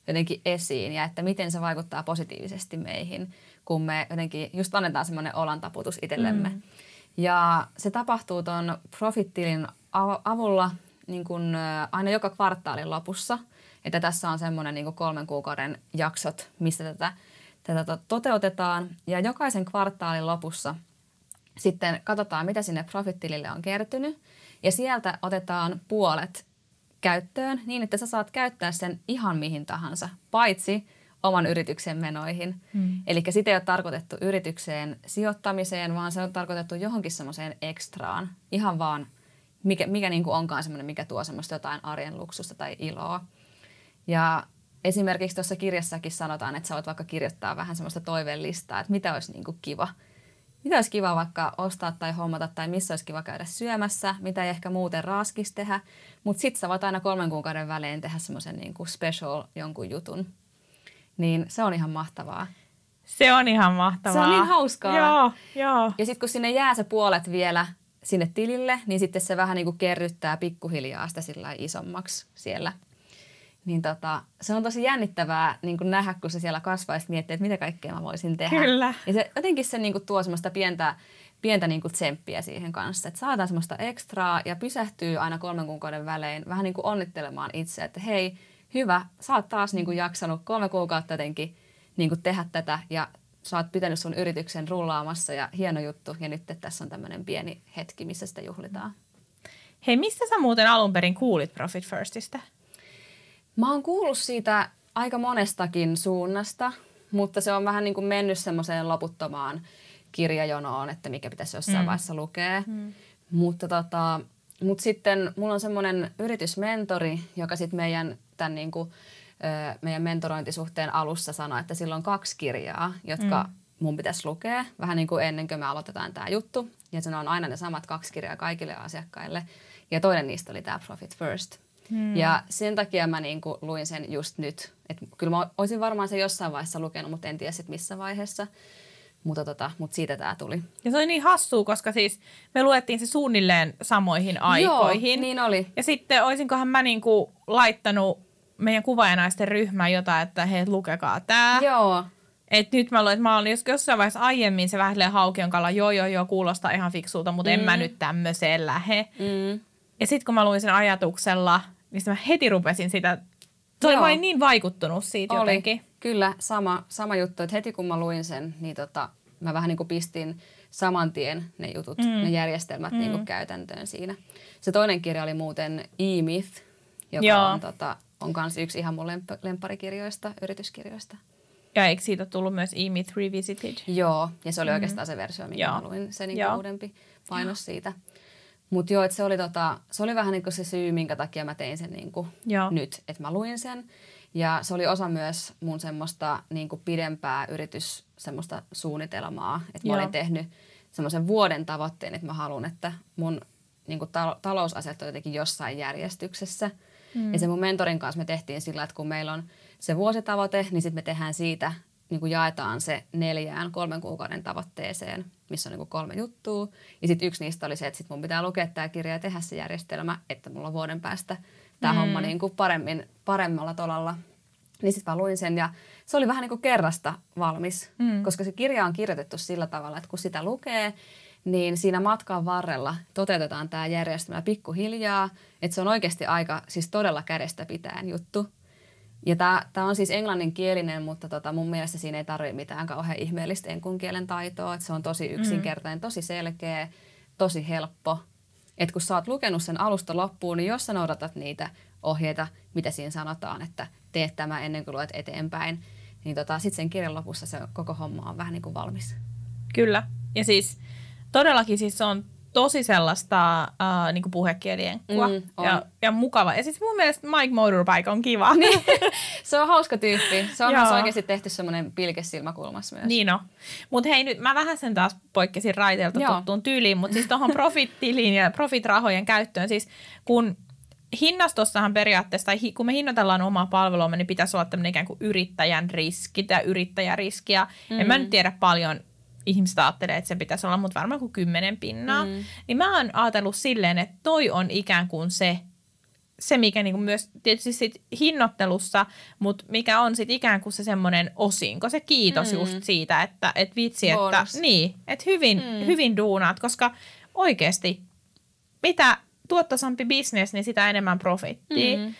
jotenkin esiin ja että miten se vaikuttaa positiivisesti meihin kun me jotenkin just annetaan semmoinen olantaputus itsellemme. Mm. Ja se tapahtuu tuon profittilin avulla niin kun, aina joka kvartaalin lopussa. Että tässä on semmoinen niin kolmen kuukauden jaksot, mistä tätä, tätä toteutetaan. Ja jokaisen kvartaalin lopussa sitten katsotaan, mitä sinne profittilille on kertynyt. Ja sieltä otetaan puolet käyttöön niin, että sä saat käyttää sen ihan mihin tahansa, paitsi oman yrityksen menoihin. Mm. Eli sitä ei ole tarkoitettu yritykseen sijoittamiseen, vaan se on tarkoitettu johonkin semmoiseen ekstraan. Ihan vaan, mikä, mikä niin kuin onkaan semmoinen, mikä tuo semmoista jotain arjen luksusta tai iloa. Ja esimerkiksi tuossa kirjassakin sanotaan, että sä voit vaikka kirjoittaa vähän semmoista toiveellistaa, että mitä olisi niin kuin kiva. Mitä olisi kiva vaikka ostaa tai hommata tai missä olisi kiva käydä syömässä, mitä ei ehkä muuten raaskisi tehdä. Mutta sitten sä voit aina kolmen kuukauden välein tehdä semmoisen niin kuin special jonkun jutun niin se on ihan mahtavaa. Se on ihan mahtavaa. Se on niin hauskaa. Joo, joo. Ja sitten kun sinne jää se puolet vielä sinne tilille, niin sitten se vähän niin kuin kerryttää pikkuhiljaa sitä sillä isommaksi siellä. Niin tota, se on tosi jännittävää niin kuin nähdä, kun se siellä kasvaa ja miettii, että mitä kaikkea mä voisin tehdä. Kyllä. Ja se, jotenkin se niin kuin tuo semmoista pientä, pientä niin kuin tsemppiä siihen kanssa, että saadaan semmoista ekstraa ja pysähtyy aina kolmen kuukauden välein vähän niin kuin onnittelemaan itse, että hei, hyvä, sä oot taas niin kuin jaksanut kolme kuukautta jotenkin niin kuin tehdä tätä ja sä oot pitänyt sun yrityksen rullaamassa ja hieno juttu ja nyt tässä on tämmöinen pieni hetki, missä sitä juhlitaan. Hei, mistä sä muuten alun perin kuulit Profit Firstistä? Mä oon kuullut siitä aika monestakin suunnasta, mutta se on vähän niin kuin mennyt semmoiseen loputtomaan kirjajonoon, että mikä pitäisi jossain mm. vaiheessa lukea. Mm. Mutta tota, mut sitten mulla on semmoinen yritysmentori, joka sitten meidän tämän niin kuin, meidän mentorointisuhteen alussa sanoi, että sillä on kaksi kirjaa, jotka mm. mun pitäisi lukea vähän niin kuin ennen kuin me aloitetaan tämä juttu. Ja se on aina ne samat kaksi kirjaa kaikille asiakkaille. Ja toinen niistä oli tämä Profit First. Hmm. Ja sen takia mä niin kuin luin sen just nyt. Et kyllä mä olisin varmaan se jossain vaiheessa lukenut, mutta en tiedä sit missä vaiheessa. Mutta, tota, mutta siitä tämä tuli. Ja se oli niin hassua, koska siis me luettiin se suunnilleen samoihin aikoihin. Joo, niin oli. Ja sitten olisinkohan mä niinku laittanut meidän kuvaajanaisten ryhmään jotain, että hei, lukekaa tämä. Joo. Et nyt mä luulen, että mä olin jossain vaiheessa aiemmin se vähän haukion kalla, joo joo joo, kuulostaa ihan fiksulta, mutta mm. en mä mm. nyt tämmöiseen lähe. Mm. Ja sitten kun mä luin sen ajatuksella, niin mä heti rupesin sitä, se oli vain niin vaikuttunut siitä oli. jotenkin. Kyllä, sama, sama juttu, että heti kun mä luin sen, niin tota, mä vähän niin kuin pistin saman tien ne jutut, mm. ne järjestelmät mm. niin kuin käytäntöön siinä. Se toinen kirja oli muuten E-Myth, joka Joo. on tota, on myös yksi ihan mun lemp- lempparikirjoista, yrityskirjoista. Ja eikö siitä tullut myös E-Myth Revisited? Joo, ja se oli mm. oikeastaan se versio, minkä mä luin, se niin uudempi painos siitä. Mutta joo, se oli, tota, se oli vähän niin kuin se syy, minkä takia mä tein sen niin kuin nyt, että mä luin sen. Ja se oli osa myös mun semmoista niin kuin pidempää yritys semmoista suunnitelmaa, että mä olin tehnyt semmoisen vuoden tavoitteen, että mä haluan, että mun niin kuin ta- talousasiat on jotenkin jossain järjestyksessä – Mm. Ja se mun mentorin kanssa me tehtiin sillä, että kun meillä on se vuositavoite, niin sitten me tehdään siitä, niin kuin jaetaan se neljään kolmen kuukauden tavoitteeseen, missä on niin kuin kolme juttua. Ja sitten yksi niistä oli se, että sit mun pitää lukea tämä kirja ja tehdä se järjestelmä, että mulla on vuoden päästä tämä mm. homma niin kuin paremmin, paremmalla tolalla. Niin sitten mä luin sen ja se oli vähän niin kuin kerrasta valmis, mm. koska se kirja on kirjoitettu sillä tavalla, että kun sitä lukee, niin siinä matkan varrella toteutetaan tämä järjestelmä pikkuhiljaa, että se on oikeasti aika siis todella kädestä pitäen juttu. Ja tämä on siis englanninkielinen, mutta tota, mun mielestä siinä ei tarvitse mitään kauhean ihmeellistä enkunkielen taitoa. Että se on tosi yksinkertainen, tosi selkeä, tosi helppo. Että kun sä oot lukenut sen alusta loppuun, niin jos sä noudatat niitä ohjeita, mitä siinä sanotaan, että teet tämä ennen kuin luet eteenpäin, niin tota, sitten sen kirjan lopussa se koko homma on vähän niin kuin valmis. Kyllä. Ja siis todellakin siis se on tosi sellaista uh, niin puhekielien mm, ja, ja mukava. Ja siis mun mielestä Mike Motorbike on kiva. Niin. se on hauska tyyppi. Se on myös oikeasti tehty semmoinen pilkesilmäkulmassa myös. Niin on. Mutta hei nyt mä vähän sen taas poikkesin raiteelta Joo. tuttuun tyyliin, mutta siis tuohon profit-tiliin ja profit-rahojen käyttöön. Siis kun hinnastossahan periaatteessa, tai kun me hinnoitellaan omaa palvelua, niin pitäisi olla tämmöinen ikään kuin yrittäjän riski tai yrittäjäriski. Ja mm. en mä nyt tiedä paljon ihmiset ajattelee, että se pitäisi olla, mutta varmaan kuin kymmenen pinnaa. Mm. Niin mä oon ajatellut silleen, että toi on ikään kuin se, se mikä niin kuin myös tietysti sit hinnoittelussa, mutta mikä on sitten ikään kuin se semmoinen osinko, se kiitos mm. just siitä, että et vitsi, Bonus. että, niin, että hyvin, mm. hyvin duunaat, koska oikeasti mitä tuottosampi bisnes, niin sitä enemmän profittia. Mm.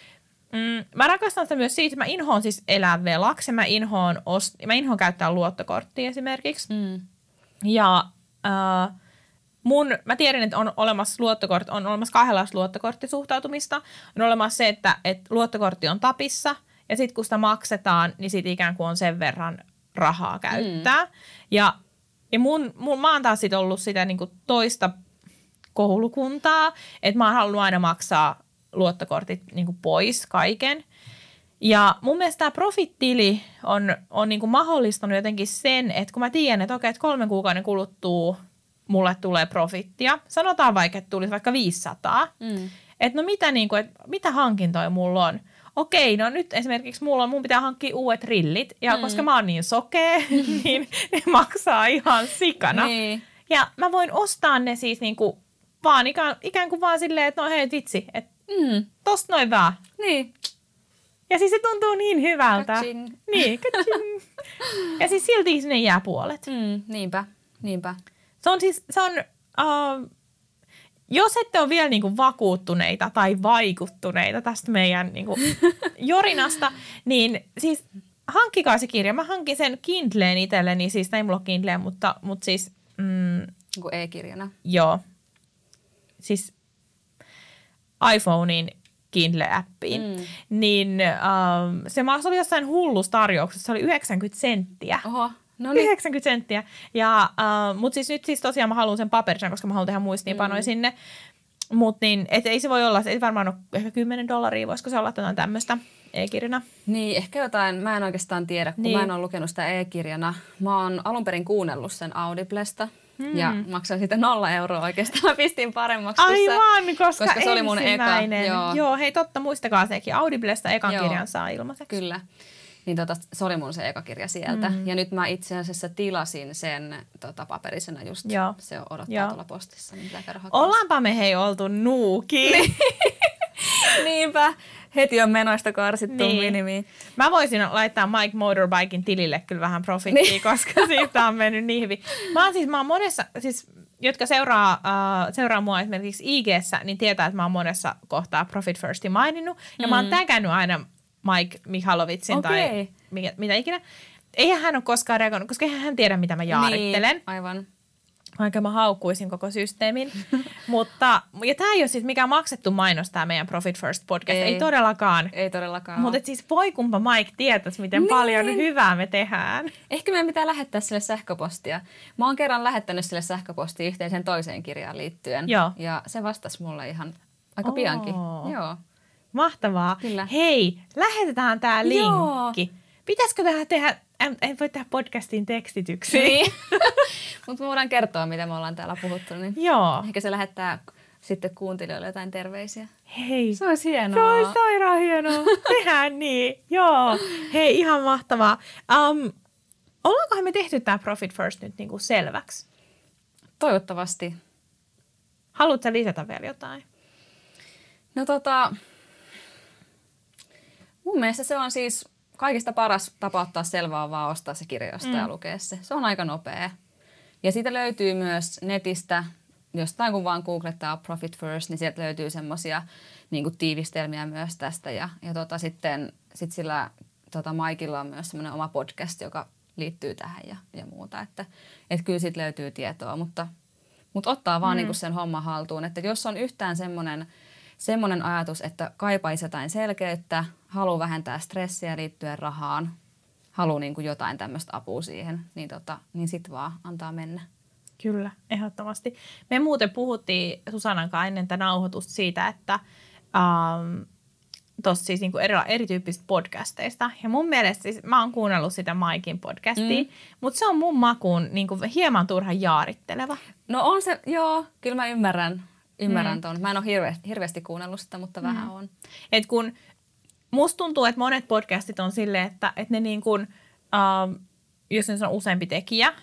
Mm, mä rakastan sitä myös siitä, että mä inhoon siis elää velaksi, mä inhoon, ost- mä inhoon käyttää luottokorttia esimerkiksi. Mm. Ja äh, mun, mä tiedän, että on olemassa luottokortti, on olemassa kahdenlaista luottokorttisuhtautumista. On olemassa se, että, että luottokortti on tapissa ja sitten kun sitä maksetaan, niin sitten ikään kuin on sen verran rahaa käyttää. Mm. Ja, ja mun, mun, mä oon taas sit ollut sitä niin kuin toista koulukuntaa, että mä oon halunnut aina maksaa luottokortit niin kuin pois kaiken. Ja mun mielestä tämä profittili on, on niin kuin mahdollistanut jotenkin sen, että kun mä tiedän, että okei, että kolmen kuukauden kuluttua mulle tulee profittia, sanotaan vaikka, että tulisi vaikka 500, mm. että no mitä, niin kuin, että mitä hankintoja mulla on, okei, no nyt esimerkiksi mulla on, mun pitää hankkia uudet rillit, ja mm. koska mä oon niin sokea, niin ne maksaa ihan sikana. Niin. Ja mä voin ostaa ne siis niin kuin vaan ikään, ikään kuin vaan silleen, että no hei vitsi, että mm. tosta noin vaan. Niin. Ja siis se tuntuu niin hyvältä. Katsin. Niin, katsin. ja siis silti sinne jää puolet. Mm, niinpä, niinpä. Se on siis, se on, uh, jos ette ole vielä niinku vakuuttuneita tai vaikuttuneita tästä meidän niinku jorinasta, niin siis hankkikaa se kirja. Mä hankin sen Kindleen itselleni, siis ei mulla ole Kindleen, mutta, mutta siis... Mm, niin e-kirjana. Joo. Siis iPhonein Kindle-appiin, mm. niin um, se maksoi jossain hullussa tarjouksessa, se oli 90 senttiä. Oho. No niin. 90 senttiä. Ja, uh, mutta siis nyt siis tosiaan mä haluan sen paperisen, koska mä haluan tehdä muistiinpanoja mm. sinne. Mutta niin, et ei se voi olla, ei varmaan ole ehkä 10 dollaria, voisiko se olla jotain tämmöistä e-kirjana? Niin, ehkä jotain, mä en oikeastaan tiedä, kun niin. mä en ole lukenut sitä e-kirjana. Mä oon alun perin kuunnellut sen Audiblesta. Hmm. Ja maksan siitä nolla euroa oikeastaan. Pistin paremmaksi. Aivan, koska, koska se oli mun eka. Joo. Joo, hei totta, muistakaa sekin. Audiblesta ekan Joo. kirjan saa ilmaiseksi. Kyllä. Niin tota, se oli mun se eka kirja sieltä. Mm. Ja nyt mä itse asiassa tilasin sen tota, paperisena just. Joo. Se odottaa Joo. tuolla postissa. Niin Ollaanpa me hei oltu nuuki. Niin. Niinpä. Heti on menoista karsittu niin. minimiin. Mä voisin laittaa Mike Motorbiken tilille kyllä vähän profittia, niin. koska siitä on mennyt niin hyvin. Mä oon siis, mä oon monessa, siis jotka seuraa, uh, seuraa mua esimerkiksi ig niin tietää, että mä oon monessa kohtaa Profit Firstin maininnut. Ja mm. mä oon mm. tägännyt aina Mike Mihalovitsin okay. tai mikä, mitä ikinä. Eihän hän ole koskaan reagoinut, koska eihän hän tiedä, mitä mä jaarittelen. Niin, aivan vaikka mä haukkuisin koko systeemin. Mutta, ja tämä ei ole siis mikään maksettu mainos, tämä meidän Profit First podcast. Ei, ei todellakaan. Ei todellakaan. Mutta siis voi kumpa Mike tietäisi, miten niin. paljon hyvää me tehdään. Ehkä meidän pitää lähettää sille sähköpostia. Mä oon kerran lähettänyt sille sähköpostia yhteiseen toiseen kirjaan liittyen. Joo. Ja se vastasi mulle ihan aika oh. piankin. Joo. Mahtavaa. Kyllä. Hei, lähetetään tämä linkki. Joo. Pitäisikö tähän tehdä en, en voi tehdä podcastin tekstityksiä. Niin. Mutta me voidaan kertoa, mitä me ollaan täällä puhuttu. Niin Joo. Ehkä se lähettää sitten kuuntelijoille jotain terveisiä. Hei. Se olisi hienoa. Se olisi sairaan hienoa. Tehdään niin. Joo. Hei, ihan mahtavaa. Um, ollaankohan me tehty tämä Profit First nyt niinku selväksi? Toivottavasti. Haluatko lisätä vielä jotain? No tota, mun mielestä se on siis kaikista paras tapa ottaa selvää on vaan ostaa se kirja mm. ja lukea se. Se on aika nopea. Ja siitä löytyy myös netistä, jostain kun vaan googlettaa Profit First, niin sieltä löytyy semmoisia niin tiivistelmiä myös tästä. Ja, ja tota, sitten sit sillä tota Maikilla on myös semmoinen oma podcast, joka liittyy tähän ja, ja muuta. Että et kyllä siitä löytyy tietoa, mutta, mutta ottaa vaan mm. niin sen homman haltuun. Että jos on yhtään semmoinen, semmoinen ajatus, että kaipaisi jotain selkeyttä, haluaa vähentää stressiä liittyen rahaan, haluaa niin jotain tämmöistä apua siihen, niin, tota, niin sitten vaan antaa mennä. Kyllä, ehdottomasti. Me muuten puhuttiin Susanan kanssa ennen tätä nauhoitusta siitä, että ähm, tuossa siis niinku eri, erityyppisistä podcasteista. Ja mun mielestä siis, mä oon kuunnellut sitä Maikin podcastia, mm. mutta se on mun makuun niinku hieman turhan jaaritteleva. No on se, joo, kyllä mä ymmärrän, ymmärrän mm. ton. Mä en ole hirveästi, hirveästi kuunnellut sitä, mutta mm. vähän on. Et kun musta tuntuu, että monet podcastit on silleen, että, että ne niin kuin, uh, jos ne on useampi tekijä,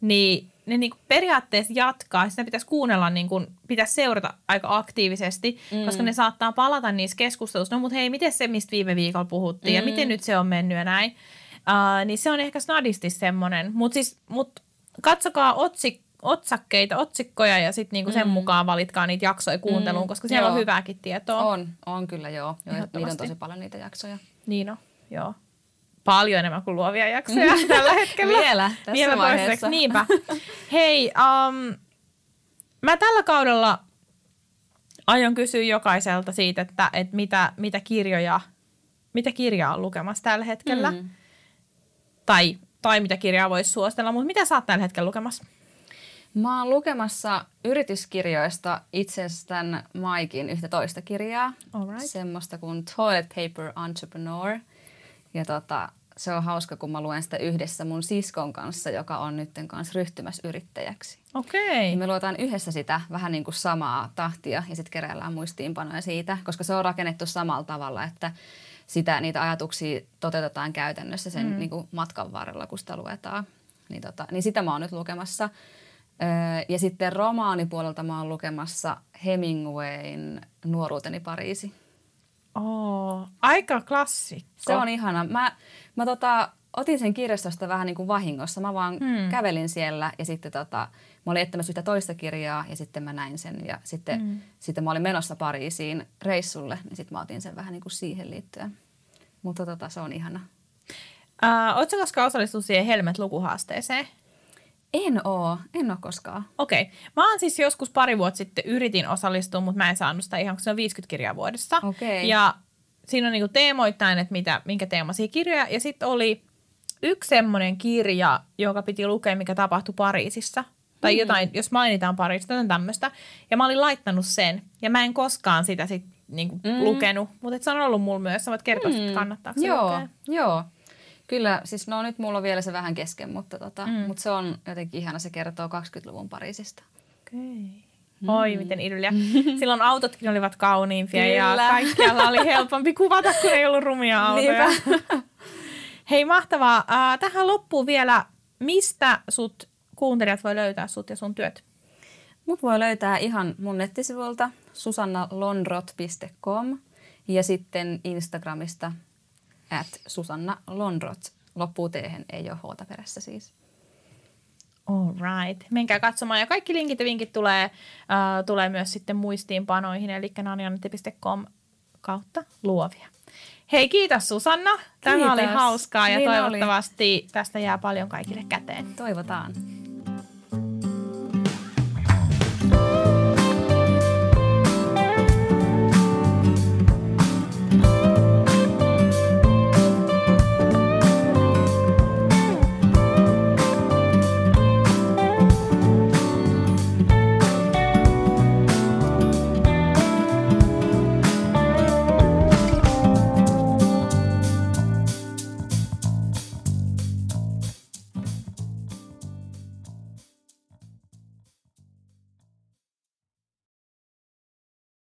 niin ne niin kuin periaatteessa jatkaa, sitä pitäisi kuunnella, niin kuin, pitäisi seurata aika aktiivisesti, mm. koska ne saattaa palata niissä keskusteluissa. No mutta hei, miten se, mistä viime viikolla puhuttiin mm. ja miten nyt se on mennyt ja näin. Uh, niin se on ehkä snadisti semmoinen. Mutta siis, mut katsokaa otsik, otsakkeita, otsikkoja ja sitten niinku sen mm. mukaan valitkaa niitä jaksoja kuunteluun, mm. koska siellä joo. on hyvääkin tietoa. On, on kyllä joo. joo niitä on tosi paljon niitä jaksoja. Niin on, joo paljon enemmän kuin luovia jaksoja tällä hetkellä. Vielä, tässä Vielä vaiheessa. Niinpä. Hei, um, mä tällä kaudella aion kysyä jokaiselta siitä, että, että mitä, mitä, kirjoja, mitä kirjaa on lukemassa tällä hetkellä. Mm. Tai, tai mitä kirjaa voisi suositella, mutta mitä sä oot tällä hetkellä lukemassa? Mä oon lukemassa yrityskirjoista itsestään Maikin yhtä toista kirjaa. Right. Semmoista kuin Toilet Paper Entrepreneur – ja tota, se on hauska, kun mä luen sitä yhdessä mun siskon kanssa, joka on nyt kanssa ryhtymässä yrittäjäksi. Okei. Okay. me luetaan yhdessä sitä vähän niin kuin samaa tahtia ja sitten keräillään muistiinpanoja siitä, koska se on rakennettu samalla tavalla, että sitä, niitä ajatuksia toteutetaan käytännössä sen mm. niin kuin matkan varrella, kun sitä luetaan. Niin, tota, niin sitä mä oon nyt lukemassa. Ja sitten romaanipuolelta mä oon lukemassa Hemingwayn Nuoruuteni Pariisi. Oh, aika klassikko. Se on ihana. Mä, mä tota, otin sen kirjastosta vähän niin kuin vahingossa. Mä vaan hmm. kävelin siellä ja sitten tota, mä olin etsimässä yhtä toista kirjaa ja sitten mä näin sen. Ja sitten, hmm. sitten mä olin menossa Pariisiin reissulle, niin sitten mä otin sen vähän niin kuin siihen liittyen. Mutta tota, se on ihana. Oletko koskaan osallistunut siihen Helmet-lukuhaasteeseen? En oo, en oo koskaan. Okei. Okay. Mä oon siis joskus pari vuotta sitten yritin osallistua, mutta mä en saanut sitä ihan, kun se on 50 kirjaa vuodessa. Okay. Ja siinä on niinku teemoittain, että mitä, minkä teemaisia kirjoja. Ja sitten oli yksi semmoinen kirja, joka piti lukea, mikä tapahtui Pariisissa. Tai hmm. jotain, jos mainitaan Pariisista, jotain tämmöistä. Ja mä olin laittanut sen. Ja mä en koskaan sitä sit niinku mm. lukenut. Mutta se on ollut mulla myös. Sä voit kertoa, mm. että kannattaako se Joo, lukea. joo. Kyllä, siis no nyt mulla on vielä se vähän kesken, mutta, tota, mm. mutta se on jotenkin ihana, se kertoo 20-luvun Pariisista. Okei. Okay. Oi, miten idylliä. Silloin autotkin olivat kauniimpia Kyllä. ja kaikkialla oli helpompi kuvata, kun ei ollut rumia autoja. Hei, mahtavaa. Tähän loppuu vielä, mistä sut kuuntelijat voi löytää sut ja sun työt? Mut voi löytää ihan mun nettisivulta susannalonrot.com ja sitten Instagramista at Susanna Lonrot. Loppuu teehen, ei ole hoota perässä siis. All right. Menkää katsomaan. Ja kaikki linkit ja vinkit tulee, uh, tulee myös sitten muistiinpanoihin, eli naniannetti.com kautta luovia. Hei, kiitos Susanna. Tämä kiitos. oli hauskaa ja niin toivottavasti oli. tästä jää paljon kaikille käteen. Toivotaan.